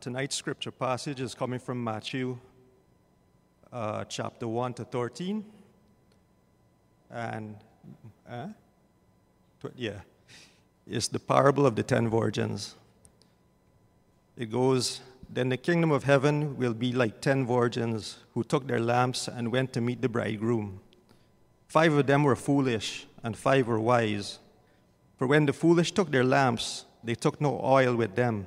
Tonight's scripture passage is coming from Matthew uh, chapter 1 to 13. And, uh, tw- yeah, it's the parable of the ten virgins. It goes, Then the kingdom of heaven will be like ten virgins who took their lamps and went to meet the bridegroom. Five of them were foolish, and five were wise. For when the foolish took their lamps, they took no oil with them.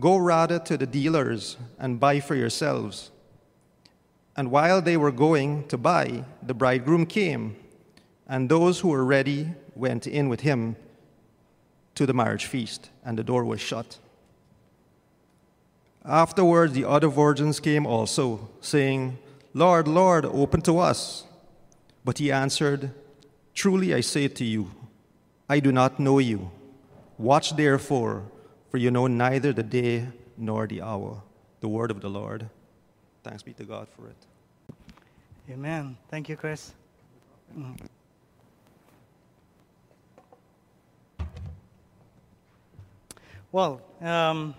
Go rather to the dealers and buy for yourselves. And while they were going to buy, the bridegroom came, and those who were ready went in with him to the marriage feast, and the door was shut. Afterwards, the other virgins came also, saying, Lord, Lord, open to us. But he answered, Truly I say to you, I do not know you. Watch therefore for you know neither the day nor the hour. The word of the Lord. Thanks be to God for it. Amen. Thank you, Chris. Mm. Well, um,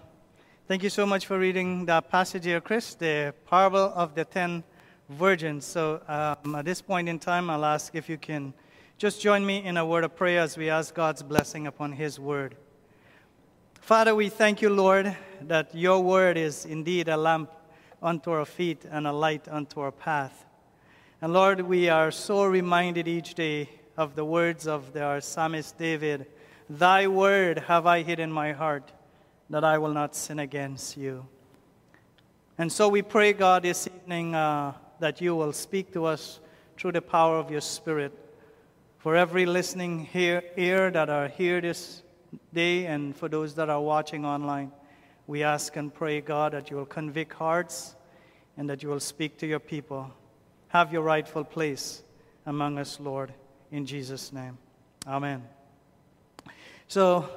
thank you so much for reading that passage here, Chris, the parable of the ten virgins. So um, at this point in time, I'll ask if you can just join me in a word of prayer as we ask God's blessing upon His word. Father, we thank you, Lord, that your word is indeed a lamp unto our feet and a light unto our path. And Lord, we are so reminded each day of the words of our psalmist David Thy word have I hid in my heart, that I will not sin against you. And so we pray, God, this evening uh, that you will speak to us through the power of your Spirit. For every listening ear, ear that are here this day and for those that are watching online, we ask and pray, God, that you will convict hearts and that you will speak to your people. Have your rightful place among us, Lord, in Jesus' name. Amen. So,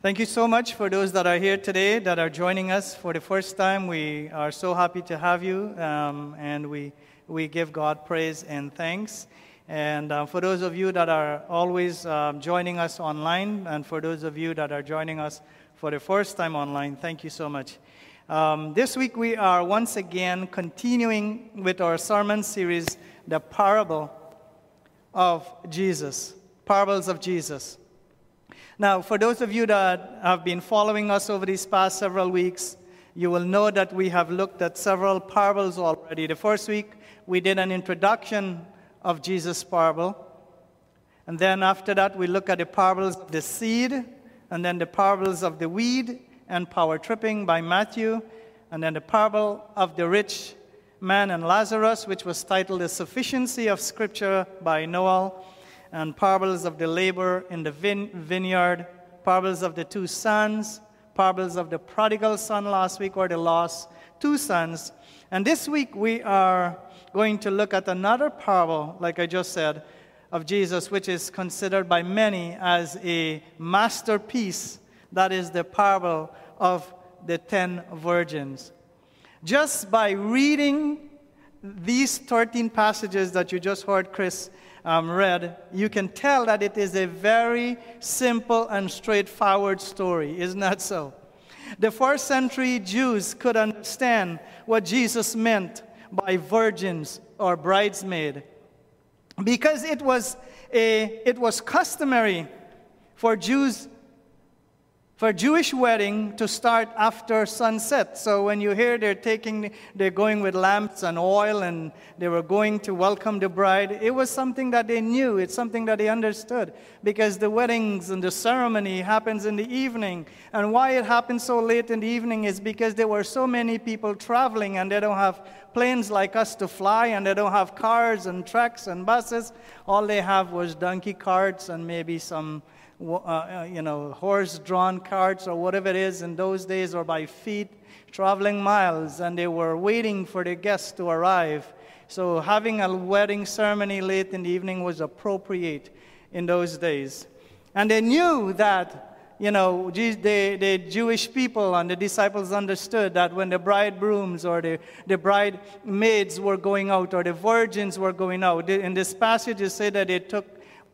thank you so much for those that are here today, that are joining us for the first time. We are so happy to have you, um, and we, we give God praise and thanks. And uh, for those of you that are always uh, joining us online, and for those of you that are joining us for the first time online, thank you so much. Um, this week we are once again continuing with our sermon series, The Parable of Jesus. Parables of Jesus. Now, for those of you that have been following us over these past several weeks, you will know that we have looked at several parables already. The first week we did an introduction of Jesus' parable. And then after that, we look at the parables of the seed, and then the parables of the weed and power tripping by Matthew, and then the parable of the rich man and Lazarus, which was titled The Sufficiency of Scripture by Noel, and parables of the labor in the vine- vineyard, parables of the two sons, parables of the prodigal son last week, or the lost two sons. And this week we are going to look at another parable, like I just said, of Jesus, which is considered by many as a masterpiece. That is the parable of the ten virgins. Just by reading these 13 passages that you just heard Chris um, read, you can tell that it is a very simple and straightforward story. Isn't that so? The first century Jews could understand what Jesus meant by virgins or bridesmaid. Because it was, a, it was customary for Jews for Jewish wedding to start after sunset. So when you hear they're taking, they're going with lamps and oil and they were going to welcome the bride, it was something that they knew. It's something that they understood because the weddings and the ceremony happens in the evening. And why it happens so late in the evening is because there were so many people traveling and they don't have planes like us to fly and they don't have cars and trucks and buses. All they have was donkey carts and maybe some uh, uh, you know, horse-drawn carts or whatever it is in those days, or by feet, traveling miles, and they were waiting for the guests to arrive. So having a wedding ceremony late in the evening was appropriate in those days. And they knew that you know, the, the Jewish people and the disciples understood that when the bridegrooms or the, the bridesmaids were going out or the virgins were going out, in this passage it said that they took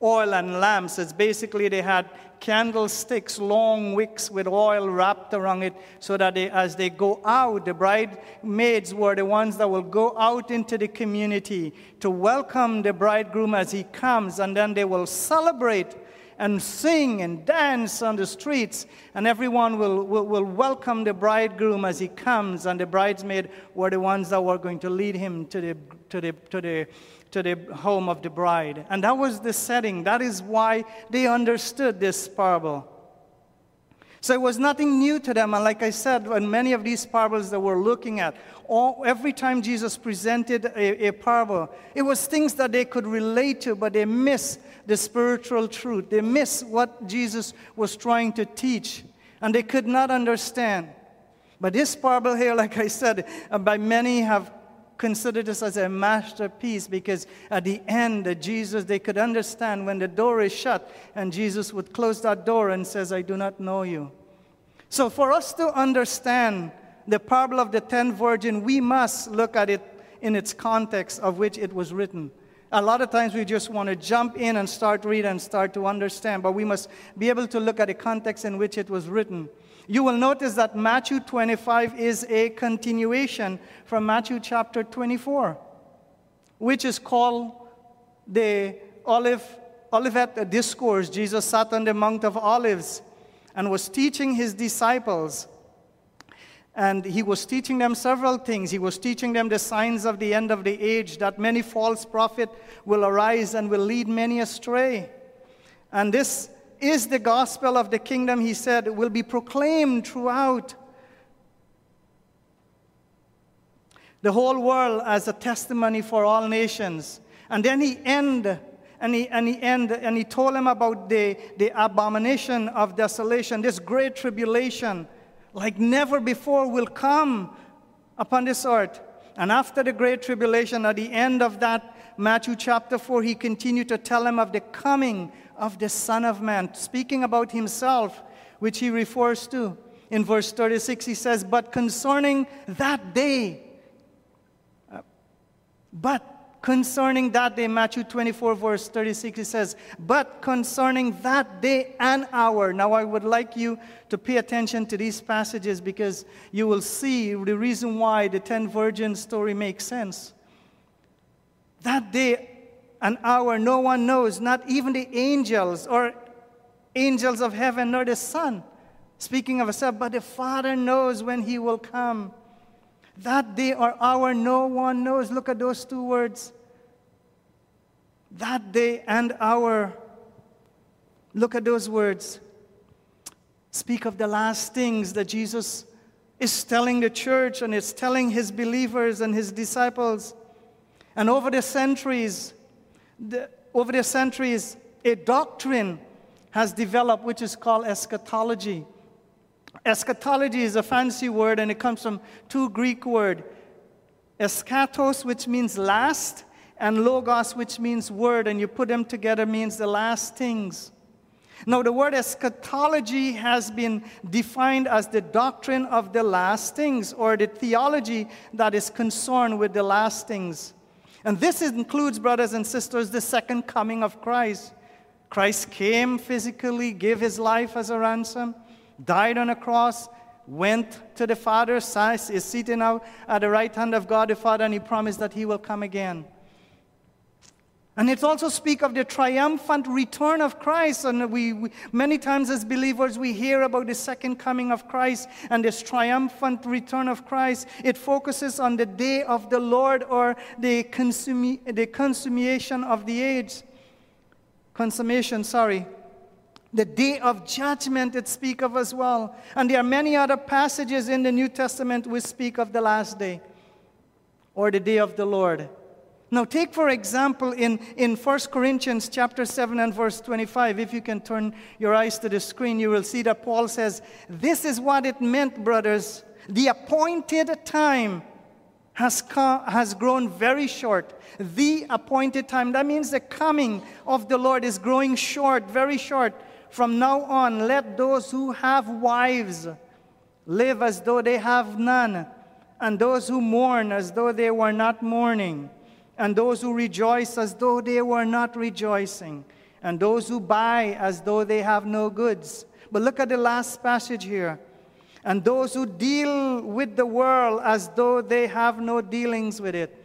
oil and lamps. It's basically they had candlesticks, long wicks with oil wrapped around it, so that they, as they go out, the bridesmaids were the ones that will go out into the community to welcome the bridegroom as he comes, and then they will celebrate and sing and dance on the streets, and everyone will, will, will welcome the bridegroom as he comes, and the bridesmaid were the ones that were going to lead him to the, to the, to the to the home of the bride. And that was the setting. That is why they understood this parable. So it was nothing new to them. And like I said, in many of these parables that we're looking at, all, every time Jesus presented a, a parable, it was things that they could relate to, but they miss the spiritual truth. They miss what Jesus was trying to teach, and they could not understand. But this parable here, like I said, uh, by many have consider this as a masterpiece because at the end, Jesus, they could understand when the door is shut and Jesus would close that door and says, I do not know you. So for us to understand the parable of the ten virgin, we must look at it in its context of which it was written. A lot of times we just want to jump in and start reading and start to understand, but we must be able to look at the context in which it was written. You will notice that Matthew 25 is a continuation from Matthew chapter 24, which is called the Olive, Olivet Discourse. Jesus sat on the Mount of Olives and was teaching his disciples. And he was teaching them several things. He was teaching them the signs of the end of the age, that many false prophets will arise and will lead many astray. And this is the gospel of the kingdom, he said, will be proclaimed throughout the whole world as a testimony for all nations. And then he end and he, and he end, and he told them about the, the abomination of desolation, this great tribulation, like never before will come upon this earth. And after the great tribulation, at the end of that, Matthew chapter 4, he continued to tell him of the coming of the Son of Man, speaking about himself, which he refers to. In verse 36, he says, But concerning that day, uh, but concerning that day, Matthew 24, verse 36, he says, But concerning that day and hour. Now, I would like you to pay attention to these passages because you will see the reason why the ten virgins story makes sense. That day an hour no one knows, not even the angels or angels of heaven nor the Son. Speaking of himself, but the Father knows when he will come. That day or hour no one knows. Look at those two words. That day and hour. Look at those words. Speak of the last things that Jesus is telling the church and is telling his believers and his disciples. And over the centuries, the, over the centuries, a doctrine has developed which is called eschatology. Eschatology is a fancy word and it comes from two Greek words eschatos, which means last, and logos, which means word, and you put them together means the last things. Now, the word eschatology has been defined as the doctrine of the last things, or the theology that is concerned with the last things. And this includes, brothers and sisters, the second coming of Christ. Christ came physically, gave his life as a ransom, died on a cross, went to the Father's side, is seated now at the right hand of God the Father, and he promised that he will come again. And it also speaks of the triumphant return of Christ. And we, we, many times as believers, we hear about the second coming of Christ and this triumphant return of Christ. It focuses on the day of the Lord or the, the consummation of the age. Consummation, sorry. The day of judgment it speaks of as well. And there are many other passages in the New Testament which speak of the last day or the day of the Lord. Now, take for example in, in 1 Corinthians chapter 7 and verse 25. If you can turn your eyes to the screen, you will see that Paul says, This is what it meant, brothers. The appointed time has, come, has grown very short. The appointed time. That means the coming of the Lord is growing short, very short. From now on, let those who have wives live as though they have none, and those who mourn as though they were not mourning and those who rejoice as though they were not rejoicing, and those who buy as though they have no goods. But look at the last passage here. And those who deal with the world as though they have no dealings with it.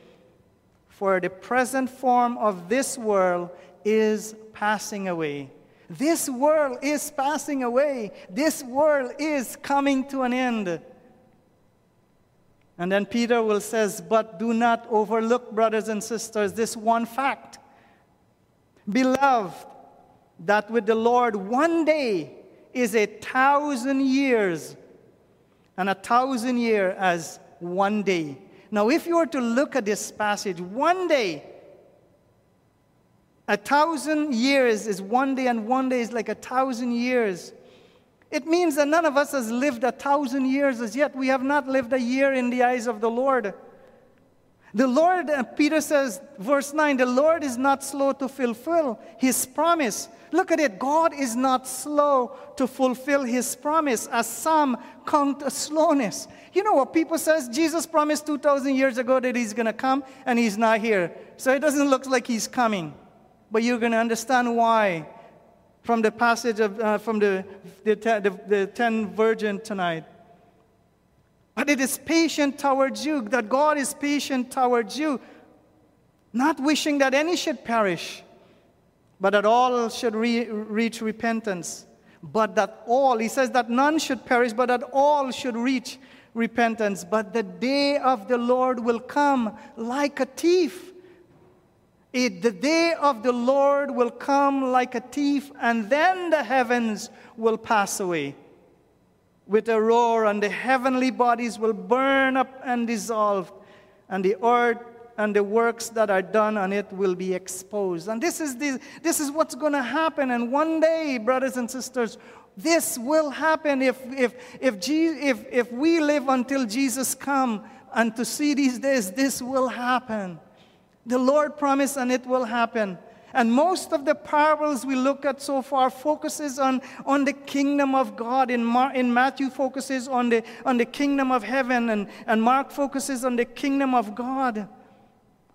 For the present form of this world is passing away. This world is passing away. This world is coming to an end. And then Peter will says, "But do not overlook, brothers and sisters, this one fact. Beloved, that with the Lord one day is a thousand years, and a thousand year as one day." Now, if you were to look at this passage, one day, a thousand years is one day, and one day is like a thousand years. It means that none of us has lived a thousand years as yet. We have not lived a year in the eyes of the Lord. The Lord, uh, Peter says, verse 9, the Lord is not slow to fulfill his promise. Look at it. God is not slow to fulfill his promise, as some count a slowness. You know what people says? Jesus promised 2,000 years ago that he's going to come, and he's not here. So it doesn't look like he's coming. But you're going to understand why from the passage of, uh, from the, the, the, the ten virgin tonight. But it is patient towards you, that God is patient towards you, not wishing that any should perish, but that all should re- reach repentance. But that all, he says that none should perish, but that all should reach repentance. But the day of the Lord will come like a thief. It, the day of the Lord will come like a thief, and then the heavens will pass away with a roar, and the heavenly bodies will burn up and dissolve, and the earth and the works that are done on it will be exposed. And this is, the, this is what's going to happen. And one day, brothers and sisters, this will happen if, if, if, Je- if, if we live until Jesus come and to see these days, this will happen. The Lord promised, and it will happen. And most of the parables we look at so far focuses on, on the kingdom of God. In, Mar- in Matthew focuses on the, on the kingdom of heaven, and, and Mark focuses on the kingdom of God.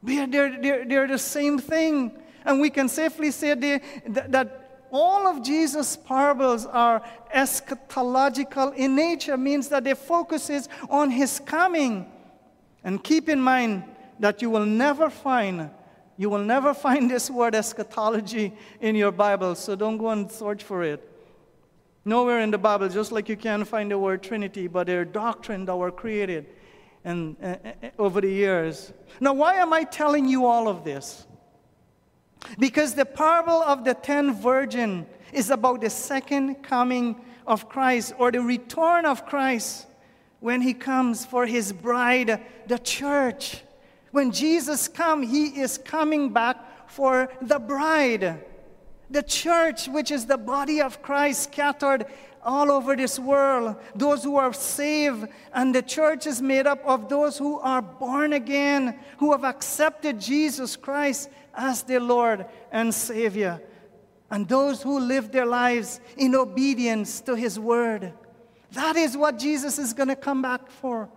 They're, they're, they're, the same thing. And we can safely say they, that, that all of Jesus' parables are eschatological in nature, means that they focuses on his coming. And keep in mind, that you will never find. You will never find this word eschatology in your Bible, so don't go and search for it. Nowhere in the Bible, just like you can't find the word Trinity, but their doctrine that were created and, uh, uh, over the years. Now, why am I telling you all of this? Because the parable of the ten virgin is about the second coming of Christ or the return of Christ when he comes for his bride, the church. When Jesus comes, he is coming back for the bride. The church, which is the body of Christ scattered all over this world, those who are saved, and the church is made up of those who are born again, who have accepted Jesus Christ as their Lord and Savior, and those who live their lives in obedience to His word. That is what Jesus is going to come back for.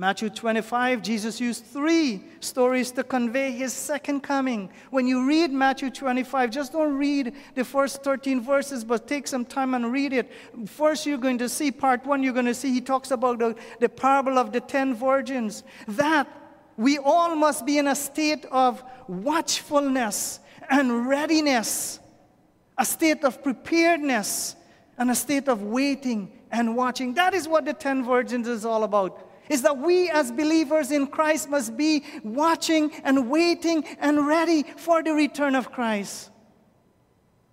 Matthew 25, Jesus used three stories to convey his second coming. When you read Matthew 25, just don't read the first 13 verses, but take some time and read it. First, you're going to see part one, you're going to see he talks about the, the parable of the ten virgins. That we all must be in a state of watchfulness and readiness, a state of preparedness, and a state of waiting and watching. That is what the ten virgins is all about is that we as believers in Christ must be watching and waiting and ready for the return of Christ.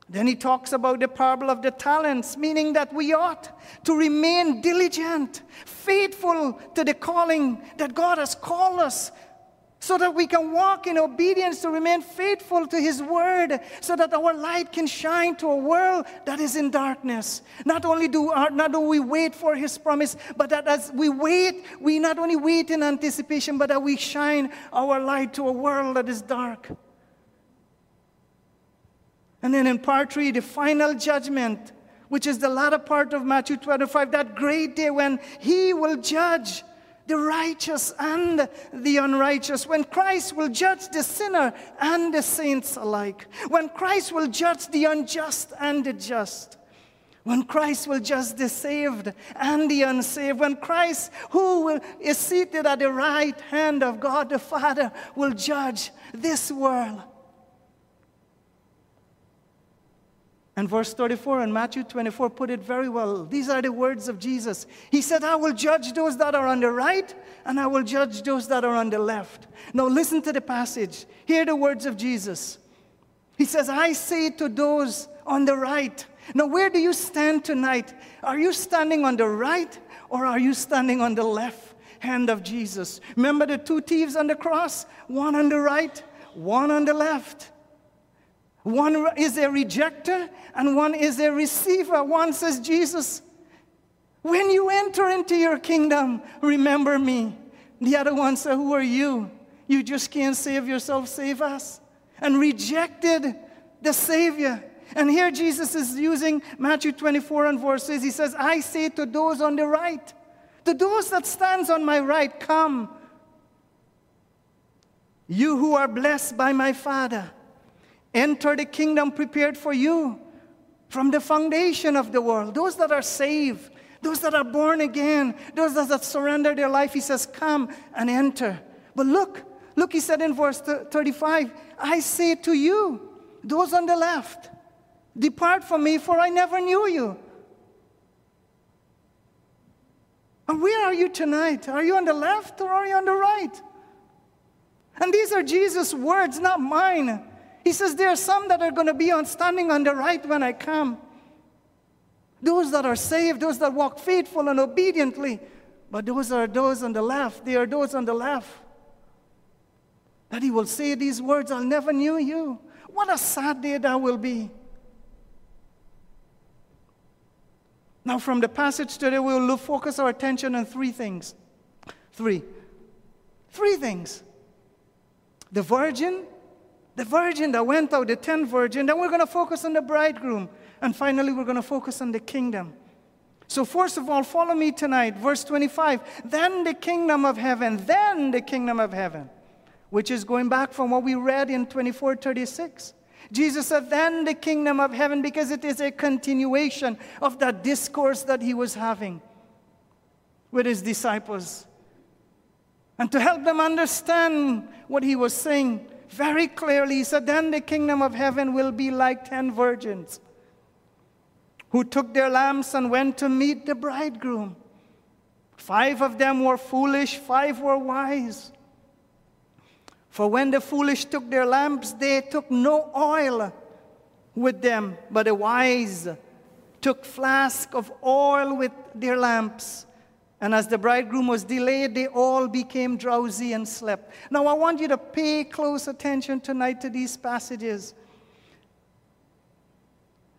Then he talks about the parable of the talents, meaning that we ought to remain diligent, faithful to the calling that God has called us so that we can walk in obedience to remain faithful to His word, so that our light can shine to a world that is in darkness. Not only do our, not do we wait for His promise, but that as we wait, we not only wait in anticipation, but that we shine our light to a world that is dark. And then in part three, the final judgment, which is the latter part of Matthew 25, that great day when He will judge the righteous and the unrighteous, when Christ will judge the sinner and the saints alike, when Christ will judge the unjust and the just, when Christ will judge the saved and the unsaved, when Christ, who will, is seated at the right hand of God the Father, will judge this world. And verse 34 in Matthew 24 put it very well. These are the words of Jesus. He said, I will judge those that are on the right, and I will judge those that are on the left. Now, listen to the passage. Hear the words of Jesus. He says, I say to those on the right. Now, where do you stand tonight? Are you standing on the right, or are you standing on the left hand of Jesus? Remember the two thieves on the cross? One on the right, one on the left. One is a rejecter and one is a receiver. One says, Jesus, when you enter into your kingdom, remember me. The other one said, Who are you? You just can't save yourself, save us. And rejected the Savior. And here Jesus is using Matthew 24 and verses. He says, I say to those on the right, to those that stands on my right, come. You who are blessed by my Father enter the kingdom prepared for you from the foundation of the world. Those that are saved, those that are born again, those that surrender their life, he says, Come and enter. But look, look, he said in verse 35, I say to you, those on the left, depart from me, for I never knew you. And where are you tonight? Are you on the left or are you on the right? And these are Jesus' words, not mine. He says, There are some that are going to be on standing on the right when I come. Those that are saved, those that walk faithful and obediently. But those are those on the left. They are those on the left. That he will say these words, I'll never knew you. What a sad day that will be. Now, from the passage today, we will focus our attention on three things. Three. Three things the virgin, the virgin that went out, the ten virgin, then we're going to focus on the bridegroom. And finally, we're going to focus on the kingdom. So, first of all, follow me tonight. Verse 25. Then the kingdom of heaven, then the kingdom of heaven, which is going back from what we read in 24 36. Jesus said, then the kingdom of heaven, because it is a continuation of that discourse that he was having with his disciples. And to help them understand what he was saying, very clearly. He said, Then the kingdom of heaven will be like ten virgins who took their lamps and went to meet the bridegroom. Five of them were foolish, five were wise. For when the foolish took their lamps, they took no oil with them, but the wise took flask of oil with their lamps. And as the bridegroom was delayed, they all became drowsy and slept. Now, I want you to pay close attention tonight to these passages.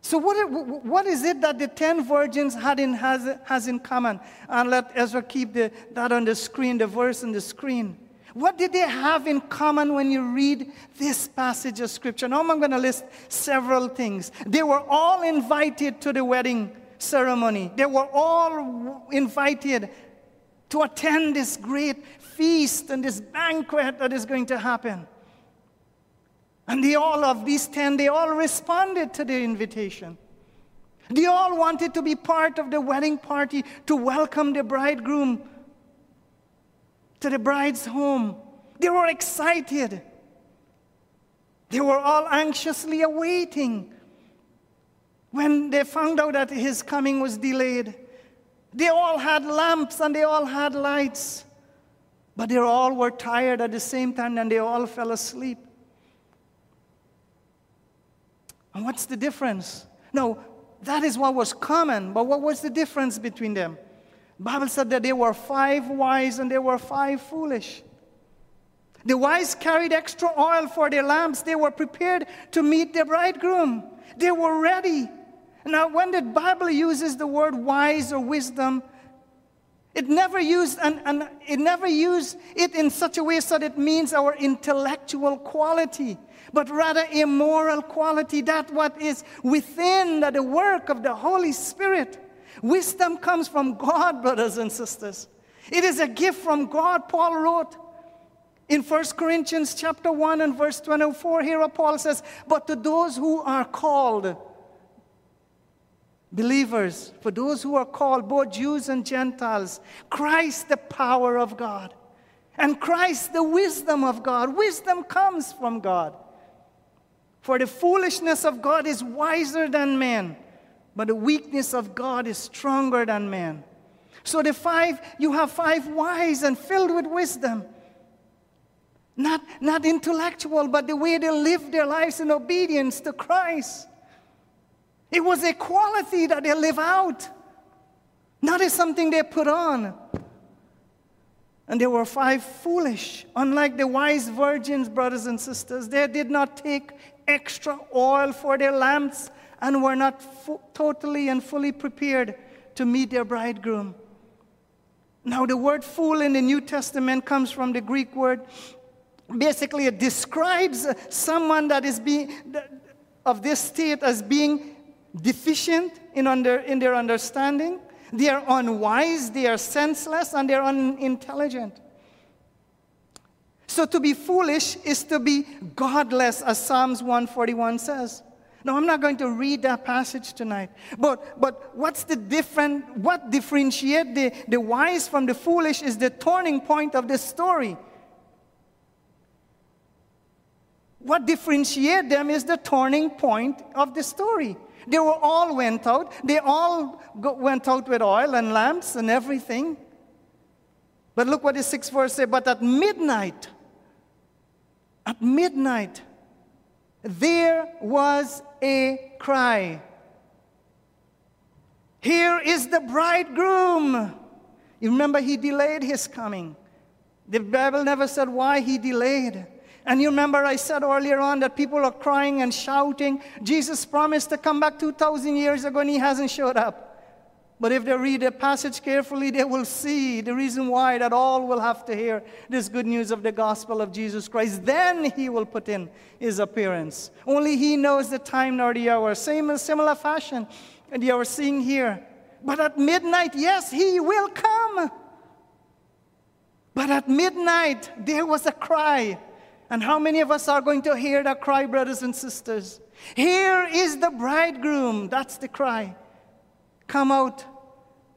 So, what, what is it that the ten virgins had in, has, has in common? And let Ezra keep the, that on the screen, the verse on the screen. What did they have in common when you read this passage of Scripture? Now, I'm going to list several things. They were all invited to the wedding ceremony. They were all invited to attend this great feast and this banquet that is going to happen. And they all of these 10, they all responded to the invitation. They all wanted to be part of the wedding party to welcome the bridegroom to the bride's home. They were excited. They were all anxiously awaiting when they found out that his coming was delayed, they all had lamps and they all had lights, but they all were tired at the same time and they all fell asleep. And what's the difference? No, that is what was common, but what was the difference between them? The Bible said that there were five wise and there were five foolish. The wise carried extra oil for their lamps. They were prepared to meet their bridegroom. They were ready. Now, when the Bible uses the word wise or wisdom, it never used and, and it never used it in such a way so that it means our intellectual quality, but rather a moral quality, that what is within the work of the Holy Spirit. Wisdom comes from God, brothers and sisters. It is a gift from God, Paul wrote. In 1 Corinthians chapter 1 and verse 24, here Paul says, But to those who are called, believers, for those who are called, both Jews and Gentiles, Christ the power of God, and Christ the wisdom of God. Wisdom comes from God. For the foolishness of God is wiser than man, but the weakness of God is stronger than man. So the five, you have five wise and filled with wisdom. Not, not intellectual, but the way they live their lives in obedience to Christ. It was a quality that they live out, not as something they put on. And there were five foolish, unlike the wise virgins, brothers and sisters. They did not take extra oil for their lamps and were not totally and fully prepared to meet their bridegroom. Now, the word fool in the New Testament comes from the Greek word. Basically, it describes someone that is being of this state as being deficient in, under, in their understanding. They are unwise, they are senseless, and they are unintelligent. So to be foolish is to be godless, as Psalms 141 says. Now, I'm not going to read that passage tonight. But, but what's the different, what differentiate the, the wise from the foolish is the turning point of the story. What differentiate them is the turning point of the story. They were all went out. They all go, went out with oil and lamps and everything. But look what the sixth verse says. But at midnight, at midnight, there was a cry. Here is the bridegroom. You remember, he delayed his coming. The Bible never said why he delayed. And you remember, I said earlier on that people are crying and shouting. Jesus promised to come back 2,000 years ago, and he hasn't showed up. But if they read the passage carefully, they will see the reason why that all will have to hear this good news of the gospel of Jesus Christ. Then he will put in his appearance. Only he knows the time nor the hour. Same similar fashion, and you are seeing here. But at midnight, yes, he will come. But at midnight, there was a cry. And how many of us are going to hear that cry, brothers and sisters? Here is the bridegroom. That's the cry. Come out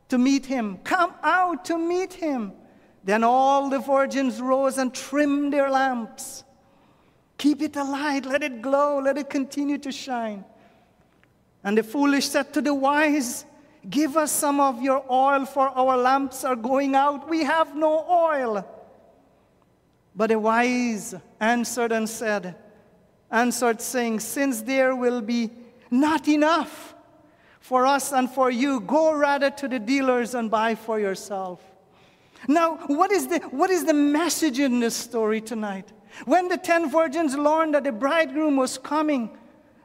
to meet him. Come out to meet him. Then all the virgins rose and trimmed their lamps. Keep it alight, let it glow, let it continue to shine. And the foolish said to the wise, Give us some of your oil, for our lamps are going out. We have no oil. But the wise answered and said, Answered, saying, Since there will be not enough for us and for you. Go rather to the dealers and buy for yourself. Now, what is the, what is the message in this story tonight? When the ten virgins learned that the bridegroom was coming,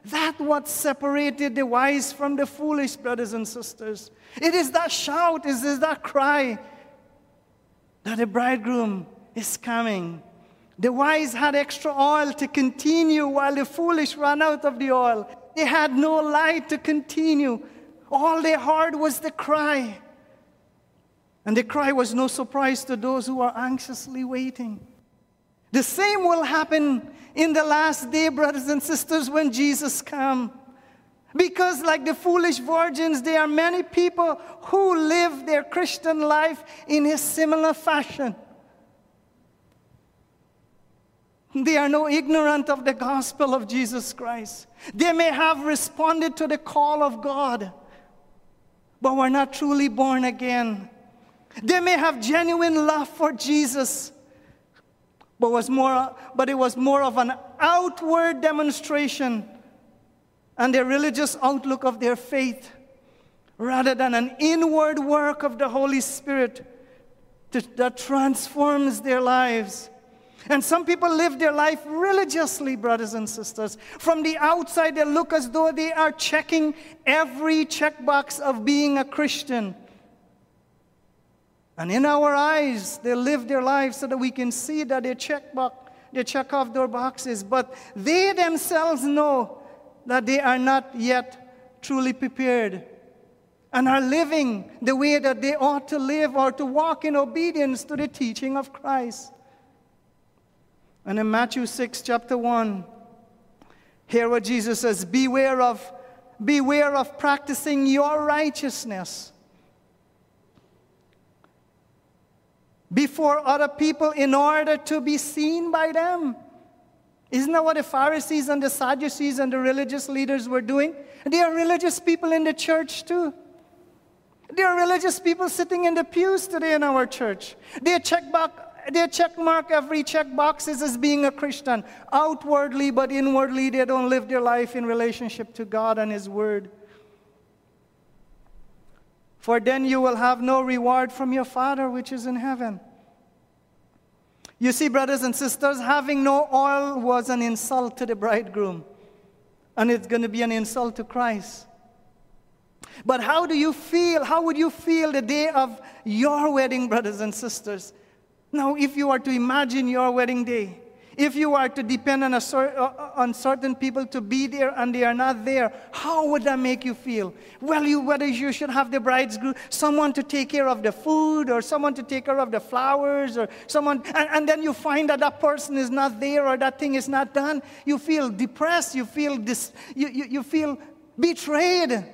that what separated the wise from the foolish, brothers and sisters. It is that shout, it is that cry that the bridegroom is coming. The wise had extra oil to continue while the foolish ran out of the oil. They had no light to continue all they heard was the cry. And the cry was no surprise to those who are anxiously waiting. The same will happen in the last day, brothers and sisters, when Jesus comes. Because, like the foolish virgins, there are many people who live their Christian life in a similar fashion. They are no ignorant of the gospel of Jesus Christ. They may have responded to the call of God but were not truly born again. They may have genuine love for Jesus, but, was more, but it was more of an outward demonstration and the religious outlook of their faith rather than an inward work of the Holy Spirit that transforms their lives. And some people live their life religiously, brothers and sisters. From the outside, they look as though they are checking every checkbox of being a Christian. And in our eyes, they live their lives so that we can see that they check, box, they check off their boxes. But they themselves know that they are not yet truly prepared and are living the way that they ought to live or to walk in obedience to the teaching of Christ. And in Matthew 6, chapter 1, hear what Jesus says Beware of, beware of practicing your righteousness before other people in order to be seen by them. Isn't that what the Pharisees and the Sadducees and the religious leaders were doing? They are religious people in the church too. There are religious people sitting in the pews today in our church. They check back they check mark every check boxes as being a Christian. Outwardly, but inwardly, they don't live their life in relationship to God and His Word. For then you will have no reward from your Father which is in heaven. You see, brothers and sisters, having no oil was an insult to the bridegroom, and it's going to be an insult to Christ. But how do you feel? How would you feel the day of your wedding, brothers and sisters? Now, if you are to imagine your wedding day, if you are to depend on, a, uh, on certain people to be there and they are not there, how would that make you feel? Well, you, whether you should have the bride's groom, someone to take care of the food, or someone to take care of the flowers, or someone, and, and then you find that that person is not there or that thing is not done, you feel depressed, you feel, dis, you, you, you feel betrayed.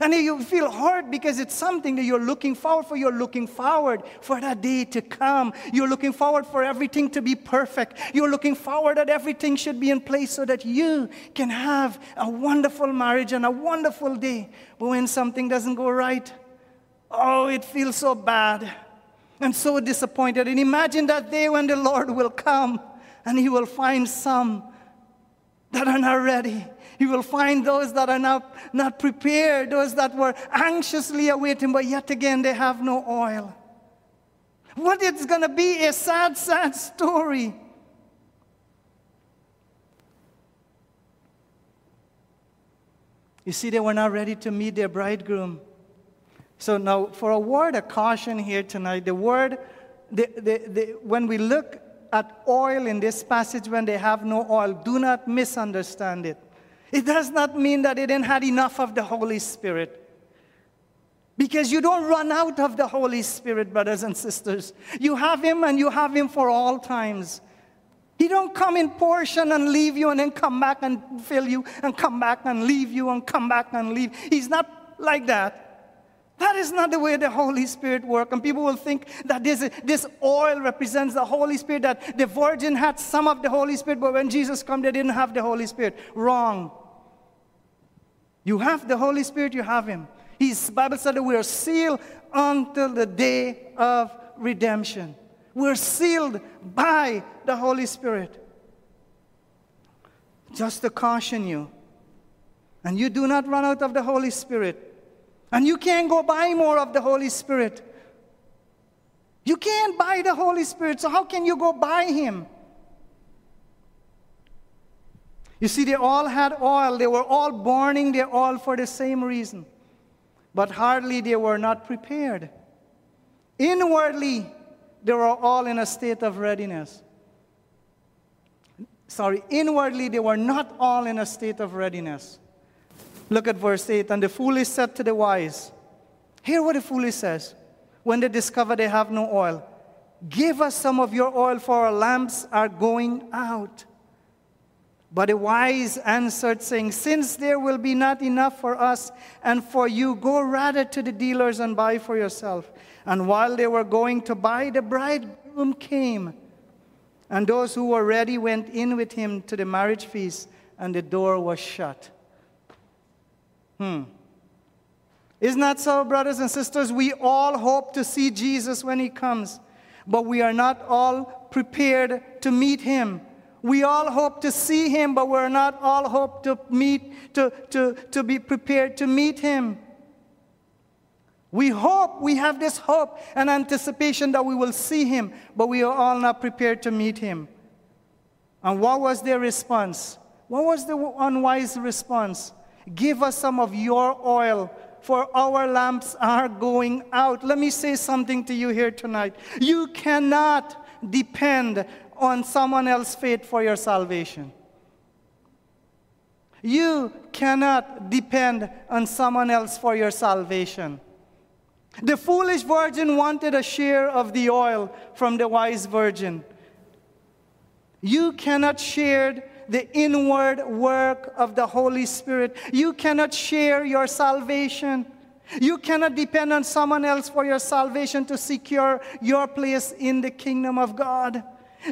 And you feel hurt because it's something that you're looking forward for. You're looking forward for that day to come. You're looking forward for everything to be perfect. You're looking forward that everything should be in place so that you can have a wonderful marriage and a wonderful day. But when something doesn't go right, oh, it feels so bad and so disappointed. And imagine that day when the Lord will come and He will find some that are not ready you will find those that are not, not prepared, those that were anxiously awaiting, but yet again they have no oil. What it's going to be a sad, sad story. You see, they were not ready to meet their bridegroom. So, now for a word of caution here tonight, the word, the, the, the, when we look at oil in this passage when they have no oil, do not misunderstand it. It does not mean that they didn't have enough of the Holy Spirit. Because you don't run out of the Holy Spirit, brothers and sisters. You have Him and you have Him for all times. He don't come in portion and leave you and then come back and fill you and come back and leave you and come back and leave. He's not like that. That is not the way the Holy Spirit works. And people will think that this, this oil represents the Holy Spirit, that the virgin had some of the Holy Spirit, but when Jesus came, they didn't have the Holy Spirit. Wrong. You have the Holy Spirit, you have Him. His Bible said that we are sealed until the day of redemption. We're sealed by the Holy Spirit. Just to caution you. And you do not run out of the Holy Spirit. And you can't go buy more of the Holy Spirit. You can't buy the Holy Spirit, so how can you go buy Him? You see, they all had oil. They were all burning their oil for the same reason. But hardly they were not prepared. Inwardly, they were all in a state of readiness. Sorry, inwardly, they were not all in a state of readiness. Look at verse 8. And the foolish said to the wise, Hear what the foolish says when they discover they have no oil. Give us some of your oil, for our lamps are going out. But the wise answered, saying, Since there will be not enough for us and for you, go rather to the dealers and buy for yourself. And while they were going to buy, the bridegroom came. And those who were ready went in with him to the marriage feast, and the door was shut. Hmm. Isn't that so, brothers and sisters? We all hope to see Jesus when he comes, but we are not all prepared to meet him. We all hope to see him, but we're not all hope to meet, to, to, to be prepared to meet him. We hope, we have this hope and anticipation that we will see him, but we are all not prepared to meet him. And what was their response? What was the unwise response? Give us some of your oil, for our lamps are going out. Let me say something to you here tonight. You cannot depend on someone else's faith for your salvation. You cannot depend on someone else for your salvation. The foolish virgin wanted a share of the oil from the wise virgin. You cannot share the inward work of the Holy Spirit. You cannot share your salvation. You cannot depend on someone else for your salvation to secure your place in the kingdom of God.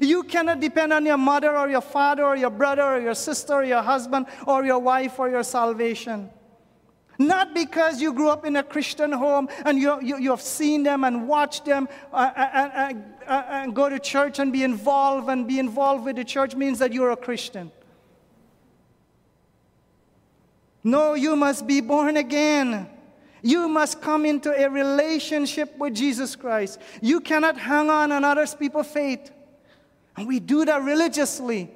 You cannot depend on your mother or your father or your brother or your sister or your husband or your wife for your salvation. Not because you grew up in a Christian home and you, you, you have seen them and watched them uh, uh, uh, uh, and go to church and be involved and be involved with the church means that you're a Christian. No, you must be born again. You must come into a relationship with Jesus Christ. You cannot hang on on other people's faith. And we do that religiously.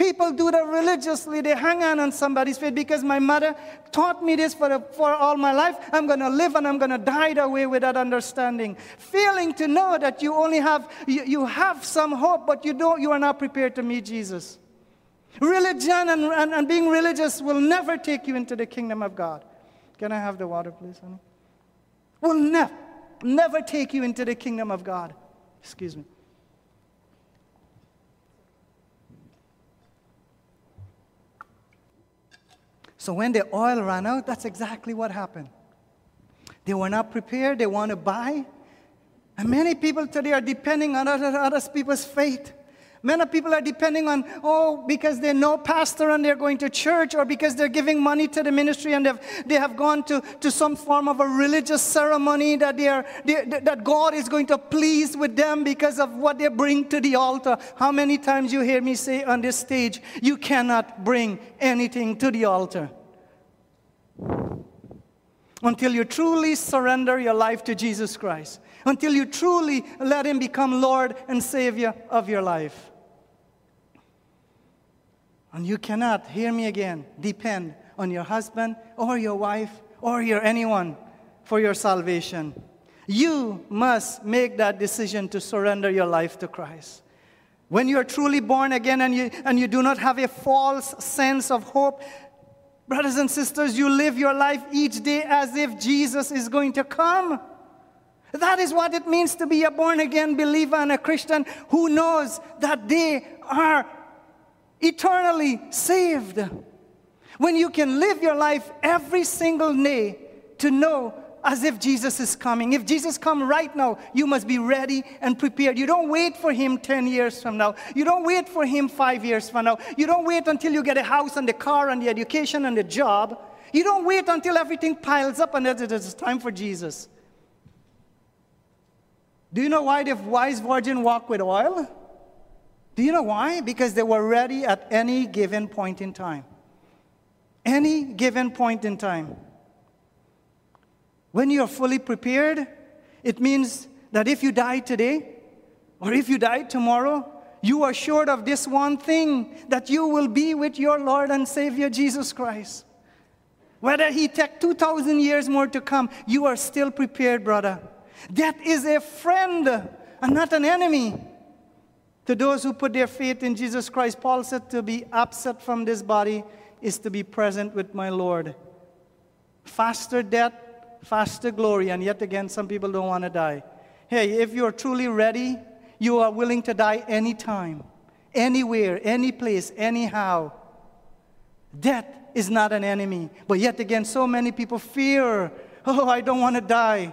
People do that religiously. They hang on on somebody's faith because my mother taught me this for, for all my life. I'm going to live and I'm going to die that way without understanding. Failing to know that you only have, you, you have some hope, but you, don't, you are not prepared to meet Jesus. Religion and, and, and being religious will never take you into the kingdom of God. Can I have the water, please, honey? Will never, never take you into the kingdom of God. Excuse me. So when the oil ran out, that's exactly what happened. They were not prepared, they want to buy. And many people today are depending on other, other people's faith. Many people are depending on, oh, because they know pastor and they're going to church, or because they're giving money to the ministry and they've, they have gone to, to some form of a religious ceremony that, they are, they, that God is going to please with them because of what they bring to the altar. How many times you hear me say on this stage, you cannot bring anything to the altar? Until you truly surrender your life to Jesus Christ, until you truly let Him become Lord and Savior of your life. And you cannot, hear me again, depend on your husband or your wife or your anyone for your salvation. You must make that decision to surrender your life to Christ. When you are truly born again and you, and you do not have a false sense of hope, brothers and sisters, you live your life each day as if Jesus is going to come. That is what it means to be a born again believer and a Christian who knows that they are eternally saved. When you can live your life every single day to know as if Jesus is coming. If Jesus come right now, you must be ready and prepared. You don't wait for him 10 years from now. You don't wait for him 5 years from now. You don't wait until you get a house and the car and the education and the job. You don't wait until everything piles up and it is time for Jesus. Do you know why the wise virgin walked with oil? Do you know why? Because they were ready at any given point in time. Any given point in time. When you're fully prepared, it means that if you die today, or if you die tomorrow, you are sure of this one thing that you will be with your Lord and Savior Jesus Christ. Whether He take 2,000 years more to come, you are still prepared, brother. Death is a friend and not an enemy. To those who put their faith in Jesus Christ, Paul said to be absent from this body is to be present with my Lord. Faster death, faster glory. And yet again, some people don't want to die. Hey, if you're truly ready, you are willing to die anytime, anywhere, any place, anyhow. Death is not an enemy. But yet again, so many people fear, oh, I don't want to die.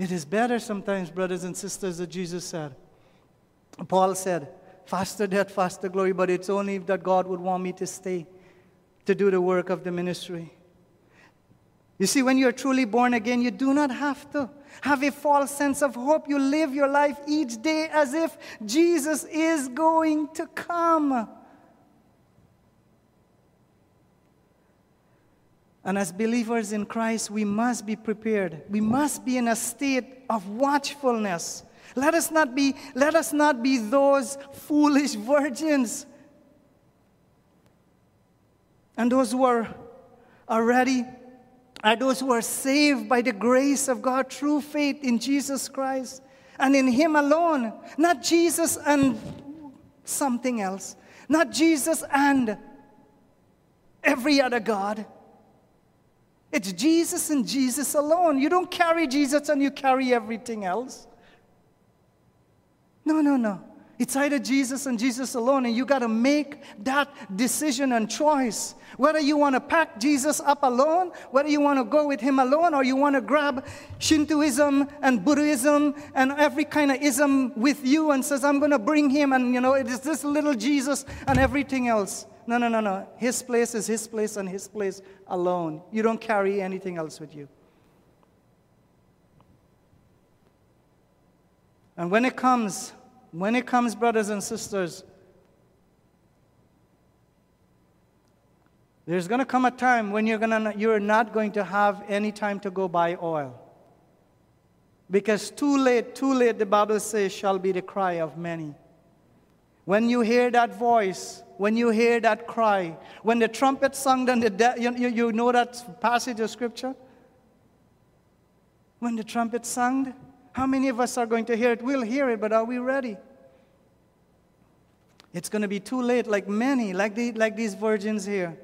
It is better sometimes, brothers and sisters, that Jesus said. Paul said, faster death, faster glory, but it's only that God would want me to stay to do the work of the ministry. You see, when you're truly born again, you do not have to have a false sense of hope. You live your life each day as if Jesus is going to come. And as believers in Christ, we must be prepared. We must be in a state of watchfulness. Let us not be, let us not be those foolish virgins. And those who are, already are those who are saved by the grace of God through faith in Jesus Christ and in Him alone. Not Jesus and something else, not Jesus and every other God. It's Jesus and Jesus alone. You don't carry Jesus and you carry everything else. No, no, no. It's either Jesus and Jesus alone, and you got to make that decision and choice. Whether you want to pack Jesus up alone, whether you want to go with him alone, or you want to grab Shintoism and Buddhism and every kind of ism with you and says, I'm going to bring him, and you know, it is this little Jesus and everything else. No, no, no, no. His place is his place and his place alone. You don't carry anything else with you. And when it comes, when it comes, brothers and sisters, there's going to come a time when you're, gonna, you're not going to have any time to go buy oil. Because too late, too late, the Bible says, shall be the cry of many. When you hear that voice, when you hear that cry, when the trumpet sung, then the de- you, you, you know that passage of scripture? When the trumpet sung, how many of us are going to hear it? We'll hear it, but are we ready? It's going to be too late, like many, like, the, like these virgins here.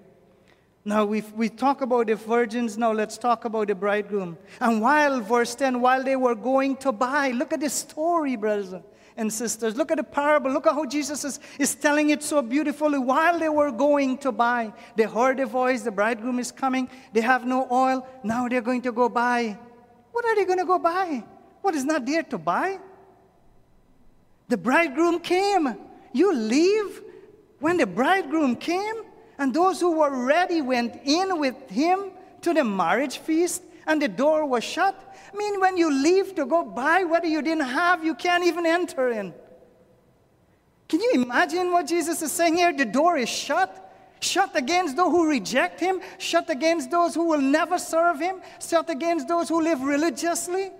Now, we we talk about the virgins, now let's talk about the bridegroom. And while, verse 10, while they were going to buy, look at this story, brothers and sisters. Look at the parable. Look at how Jesus is, is telling it so beautifully. While they were going to buy, they heard a voice, the bridegroom is coming, they have no oil, now they're going to go buy. What are they going to go buy? What is not there to buy? The bridegroom came. You leave when the bridegroom came, and those who were ready went in with him to the marriage feast, and the door was shut. I mean, when you leave to go buy what you didn't have, you can't even enter in. Can you imagine what Jesus is saying here? The door is shut. Shut against those who reject him, shut against those who will never serve him, shut against those who live religiously.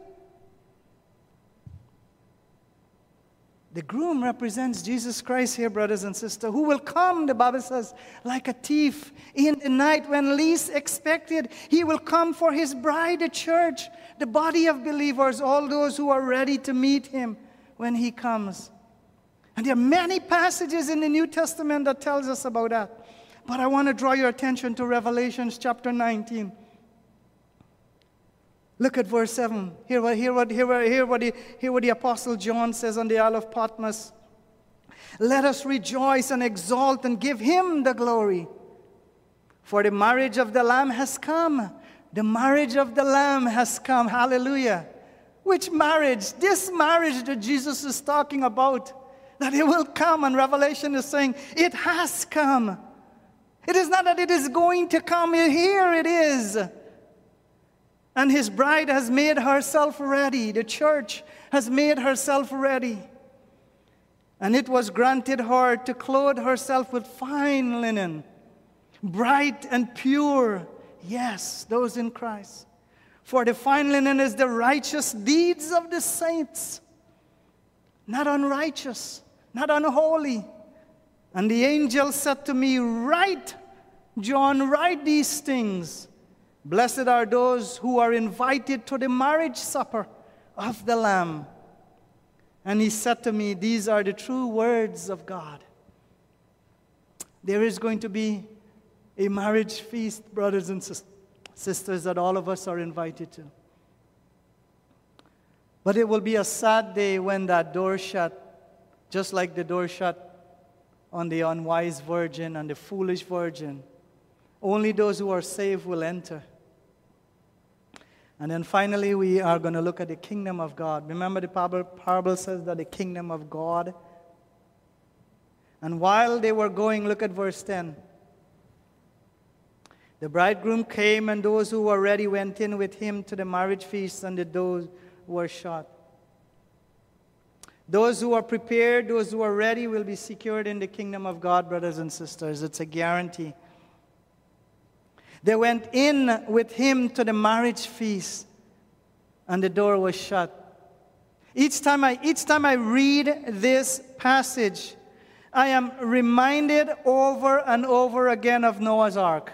The groom represents Jesus Christ here, brothers and sisters, who will come, the Bible says, like a thief in the night when least expected. He will come for his bride, the church, the body of believers, all those who are ready to meet him when he comes. And there are many passages in the New Testament that tells us about that. But I want to draw your attention to Revelations chapter 19. Look at verse 7. Hear what, hear what, hear what, hear what, the, hear what the Apostle John says on the Isle of Patmos. Let us rejoice and exalt and give him the glory. For the marriage of the Lamb has come. The marriage of the Lamb has come. Hallelujah. Which marriage? This marriage that Jesus is talking about, that it will come. And Revelation is saying, it has come. It is not that it is going to come, here it is. And his bride has made herself ready. The church has made herself ready. And it was granted her to clothe herself with fine linen, bright and pure. Yes, those in Christ. For the fine linen is the righteous deeds of the saints, not unrighteous, not unholy. And the angel said to me, Write, John, write these things Blessed are those who are invited to the marriage supper of the Lamb. And he said to me, These are the true words of God. There is going to be a marriage feast, brothers and sisters, that all of us are invited to. But it will be a sad day when that door shut, just like the door shut on the unwise virgin and the foolish virgin. Only those who are saved will enter. And then finally, we are going to look at the kingdom of God. Remember, the parable says that the kingdom of God. And while they were going, look at verse 10. The bridegroom came, and those who were ready went in with him to the marriage feast, and the doors were shut. Those who are prepared, those who are ready, will be secured in the kingdom of God, brothers and sisters. It's a guarantee. They went in with him to the marriage feast, and the door was shut. Each time I, each time I read this passage, I am reminded over and over again of Noah's Ark.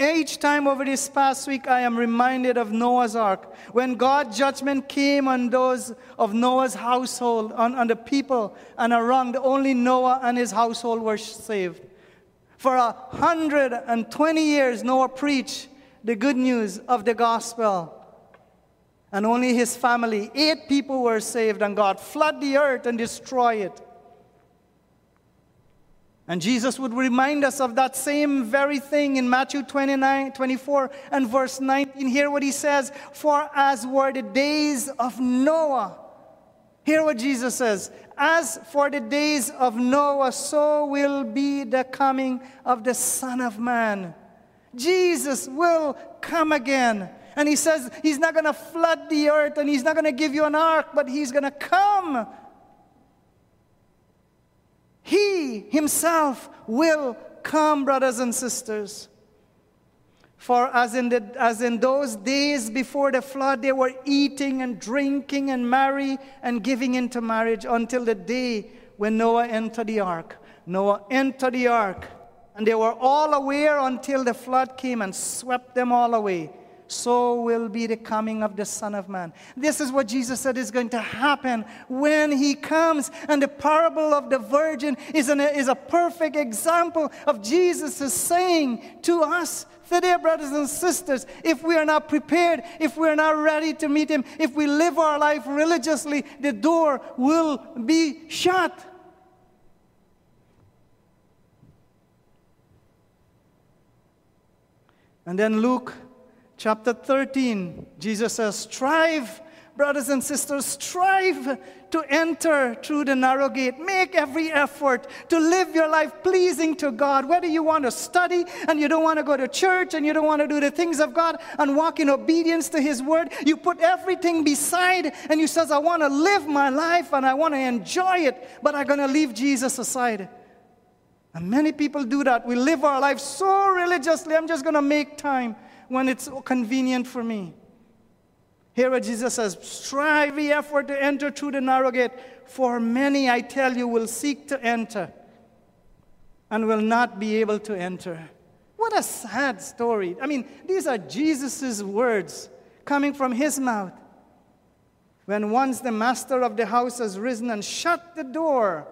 Each time over this past week, I am reminded of Noah's Ark. When God's judgment came on those of Noah's household, on, on the people and around, only Noah and his household were saved. For a hundred and twenty years, Noah preached the good news of the gospel. And only his family, eight people were saved, and God flood the earth and destroy it. And Jesus would remind us of that same very thing in Matthew 29, 24 and verse 19. Hear what he says For as were the days of Noah, hear what Jesus says As for the days of Noah, so will be the coming of the Son of Man. Jesus will come again. And he says he's not going to flood the earth and he's not going to give you an ark, but he's going to come he himself will come, brothers and sisters. For as in, the, as in those days before the flood, they were eating and drinking and marry and giving into marriage until the day when Noah entered the ark. Noah entered the ark, and they were all aware until the flood came and swept them all away so will be the coming of the Son of Man. This is what Jesus said is going to happen when he comes. And the parable of the virgin is, an, is a perfect example of Jesus' saying to us today, brothers and sisters, if we are not prepared, if we are not ready to meet him, if we live our life religiously, the door will be shut. And then Luke chapter 13, Jesus says, Strive, brothers and sisters, strive to enter through the narrow gate. Make every effort to live your life pleasing to God. Whether you want to study and you don't want to go to church and you don't want to do the things of God and walk in obedience to His word, you put everything beside and you says, I want to live my life and I want to enjoy it, but I'm going to leave Jesus aside. And many people do that. We live our life so religiously, I'm just going to make time when it's convenient for me. Here Jesus says, strive the effort to enter through the narrow gate, for many, I tell you, will seek to enter and will not be able to enter. What a sad story. I mean, these are Jesus' words coming from his mouth. When once the master of the house has risen and shut the door,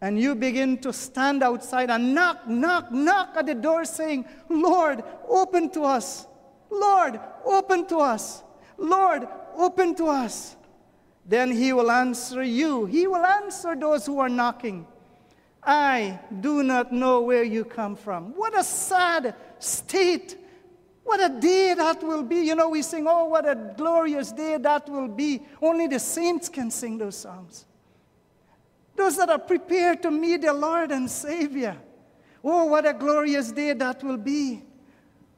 and you begin to stand outside and knock, knock, knock at the door saying, Lord, open to us. Lord, open to us. Lord, open to us. Then he will answer you. He will answer those who are knocking. I do not know where you come from. What a sad state. What a day that will be. You know, we sing, Oh, what a glorious day that will be. Only the saints can sing those songs. Those that are prepared to meet the Lord and Savior. Oh, what a glorious day that will be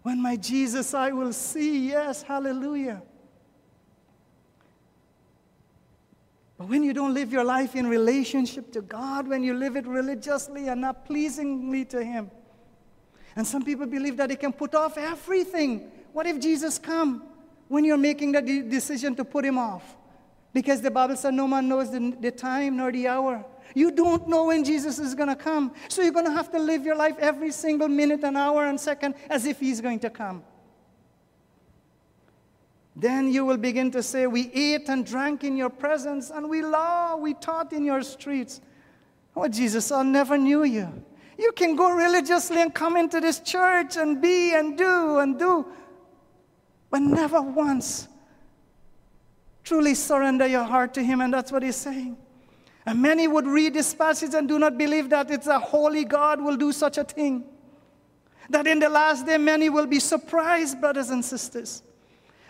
when my Jesus I will see. Yes, hallelujah. But when you don't live your life in relationship to God, when you live it religiously and not pleasingly to Him, and some people believe that they can put off everything. What if Jesus come when you're making the decision to put Him off? Because the Bible says no man knows the, the time nor the hour. You don't know when Jesus is going to come. So you're going to have to live your life every single minute and hour and second as if He's going to come. Then you will begin to say, We ate and drank in your presence, and we law, we taught in your streets. Oh, Jesus, I never knew you. You can go religiously and come into this church and be and do and do, but never once truly surrender your heart to Him. And that's what He's saying. And many would read this passage and do not believe that it's a holy God will do such a thing. That in the last day, many will be surprised, brothers and sisters.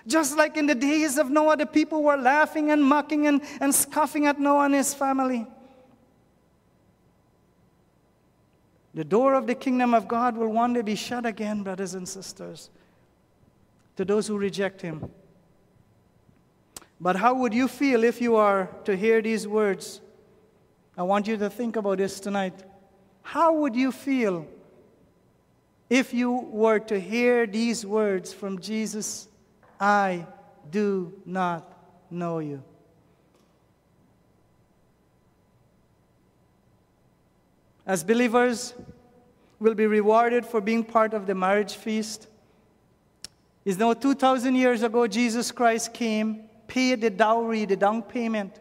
Just like in the days of Noah, the people were laughing and mocking and, and scoffing at Noah and his family. The door of the kingdom of God will one day be shut again, brothers and sisters, to those who reject him. But how would you feel if you are to hear these words? I want you to think about this tonight. How would you feel if you were to hear these words from Jesus, I do not know you. As believers, we'll be rewarded for being part of the marriage feast. Is now 2,000 years ago, Jesus Christ came, paid the dowry, the down payment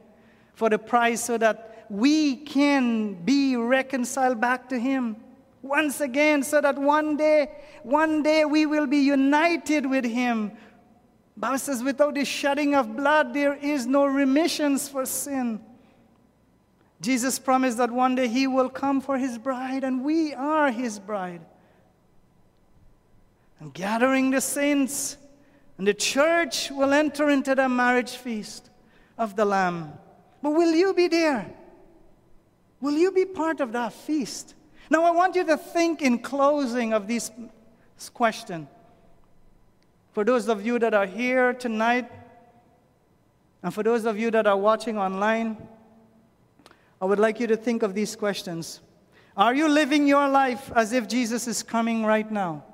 for the price so that we can be reconciled back to Him once again, so that one day, one day we will be united with Him. Bible says, without the shedding of blood, there is no remissions for sin. Jesus promised that one day He will come for His bride, and we are His bride and gathering the saints, and the church will enter into the marriage feast of the Lamb. But will you be there? Will you be part of that feast? Now, I want you to think in closing of this question. For those of you that are here tonight, and for those of you that are watching online, I would like you to think of these questions. Are you living your life as if Jesus is coming right now?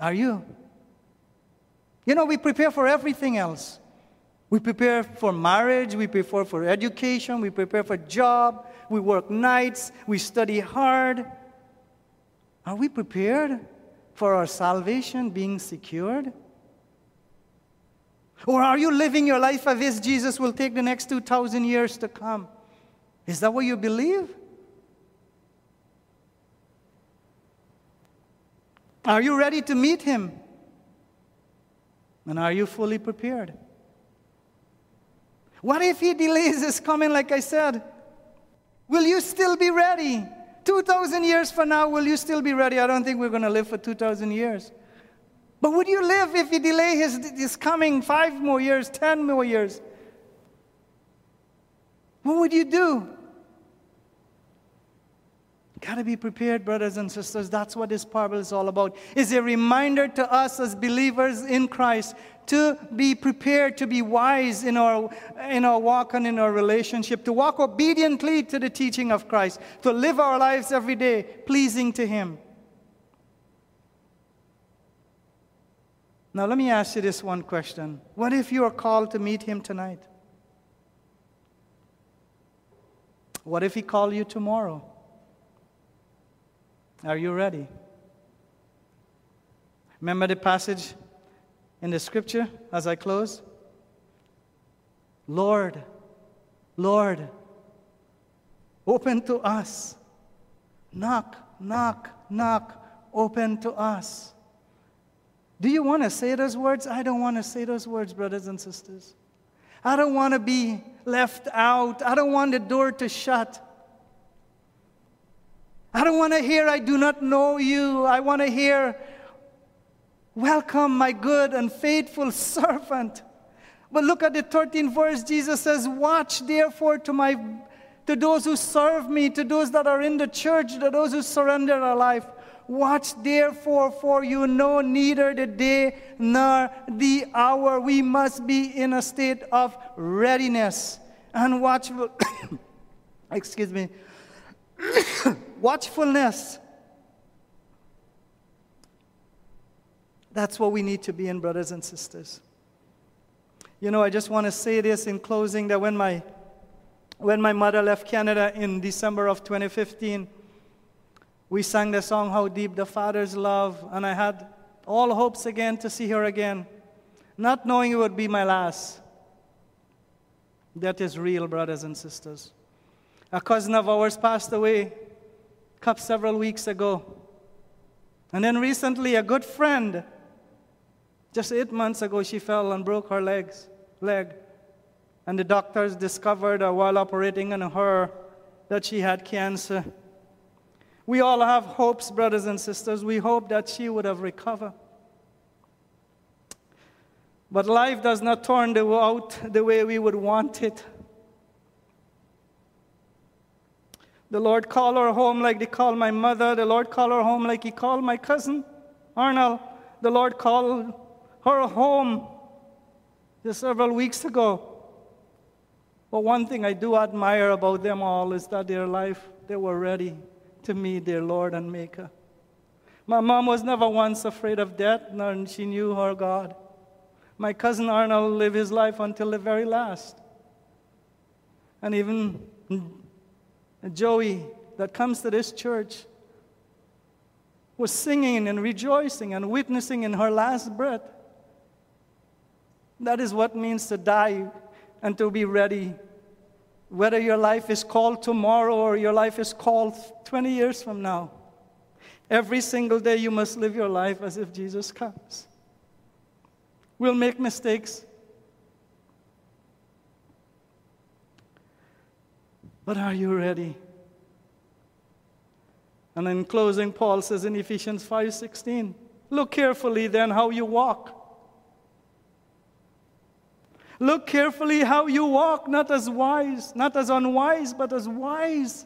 Are you? You know, we prepare for everything else. We prepare for marriage, we prepare for education, we prepare for job, we work nights, we study hard. Are we prepared for our salvation being secured? Or are you living your life as if Jesus will take the next 2,000 years to come? Is that what you believe? Are you ready to meet him? And are you fully prepared? What if he delays his coming, like I said? Will you still be ready? 2,000 years from now, will you still be ready? I don't think we're going to live for 2,000 years. But would you live if he delay his, his coming five more years, 10 more years? What would you do? Got to be prepared, brothers and sisters. That's what this parable is all about. Is a reminder to us as believers in Christ to be prepared, to be wise in our, in our walk and in our relationship, to walk obediently to the teaching of Christ, to live our lives every day pleasing to Him. Now, let me ask you this one question What if you are called to meet Him tonight? What if He called you tomorrow? Are you ready? Remember the passage in the scripture as I close? Lord, Lord, open to us. Knock, knock, knock, open to us. Do you want to say those words? I don't want to say those words, brothers and sisters. I don't want to be left out. I don't want the door to shut. I don't want to hear, I do not know you. I want to hear, Welcome, my good and faithful servant. But look at the 13th verse. Jesus says, Watch therefore to, my, to those who serve me, to those that are in the church, to those who surrender their life. Watch therefore, for you know neither the day nor the hour. We must be in a state of readiness and watchful. excuse me watchfulness. That's what we need to be in, brothers and sisters. You know, I just want to say this in closing that when my, when my mother left Canada in December of 2015, we sang the song, How Deep the Father's Love, and I had all hopes again to see her again, not knowing it would be my last. That is real, brothers and sisters. A cousin of ours passed away a couple several weeks ago. And then recently, a good friend, just eight months ago, she fell and broke her legs, leg. And the doctors discovered uh, while operating on her that she had cancer. We all have hopes, brothers and sisters. We hope that she would have recovered. But life does not turn out the way we would want it. The Lord called her home like He called my mother. The Lord called her home like He called my cousin, Arnold. The Lord called her home just several weeks ago. But one thing I do admire about them all is that their life, they were ready to meet their Lord and Maker. My mom was never once afraid of death, nor she knew her God. My cousin Arnold lived his life until the very last. And even Joey, that comes to this church, was singing and rejoicing and witnessing in her last breath. That is what means to die and to be ready. Whether your life is called tomorrow or your life is called 20 years from now, every single day you must live your life as if Jesus comes. We'll make mistakes. But are you ready? And in closing, Paul says in Ephesians 5:16, look carefully then how you walk. Look carefully how you walk, not as wise, not as unwise, but as wise.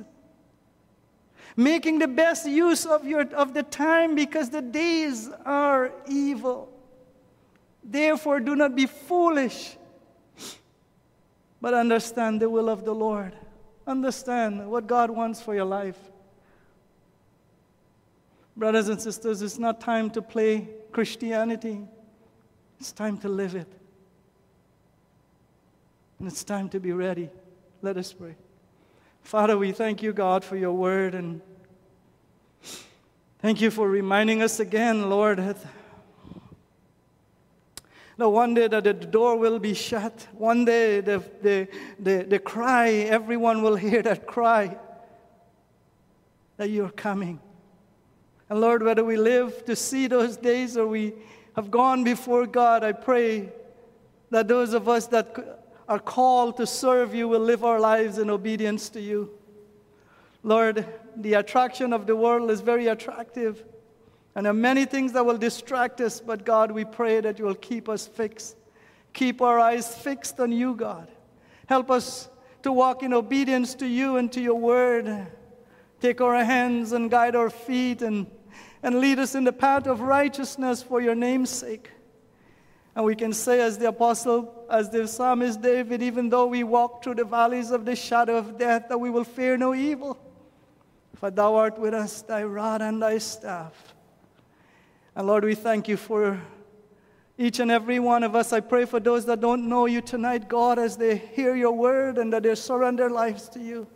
Making the best use of, your, of the time because the days are evil. Therefore, do not be foolish, but understand the will of the Lord. Understand what God wants for your life. Brothers and sisters, it's not time to play Christianity, it's time to live it. And it's time to be ready. Let us pray. Father, we thank you, God, for your word and thank you for reminding us again, Lord, that no, one day that the door will be shut. One day the, the, the, the cry, everyone will hear that cry that you're coming. And Lord, whether we live to see those days or we have gone before God, I pray that those of us that are called to serve you will live our lives in obedience to you. Lord, the attraction of the world is very attractive. And there are many things that will distract us, but God, we pray that you will keep us fixed. Keep our eyes fixed on you, God. Help us to walk in obedience to you and to your word. Take our hands and guide our feet and and lead us in the path of righteousness for your name's sake. And we can say, as the apostle, as the psalmist David, even though we walk through the valleys of the shadow of death, that we will fear no evil. For thou art with us, thy rod and thy staff. And Lord, we thank you for each and every one of us. I pray for those that don't know you tonight, God, as they hear your word and that they surrender lives to you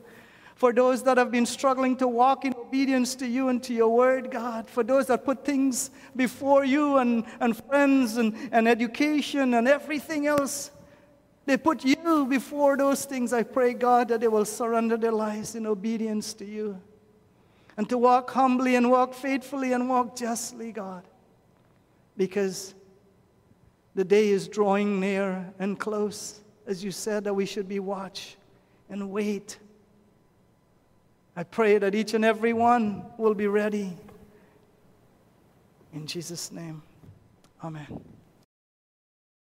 for those that have been struggling to walk in obedience to you and to your word, God, for those that put things before you and, and friends and, and education and everything else. They put you before those things. I pray, God, that they will surrender their lives in obedience to you and to walk humbly and walk faithfully and walk justly, God, because the day is drawing near and close, as you said, that we should be watch and wait I pray that each and every one will be ready. In Jesus' name, amen.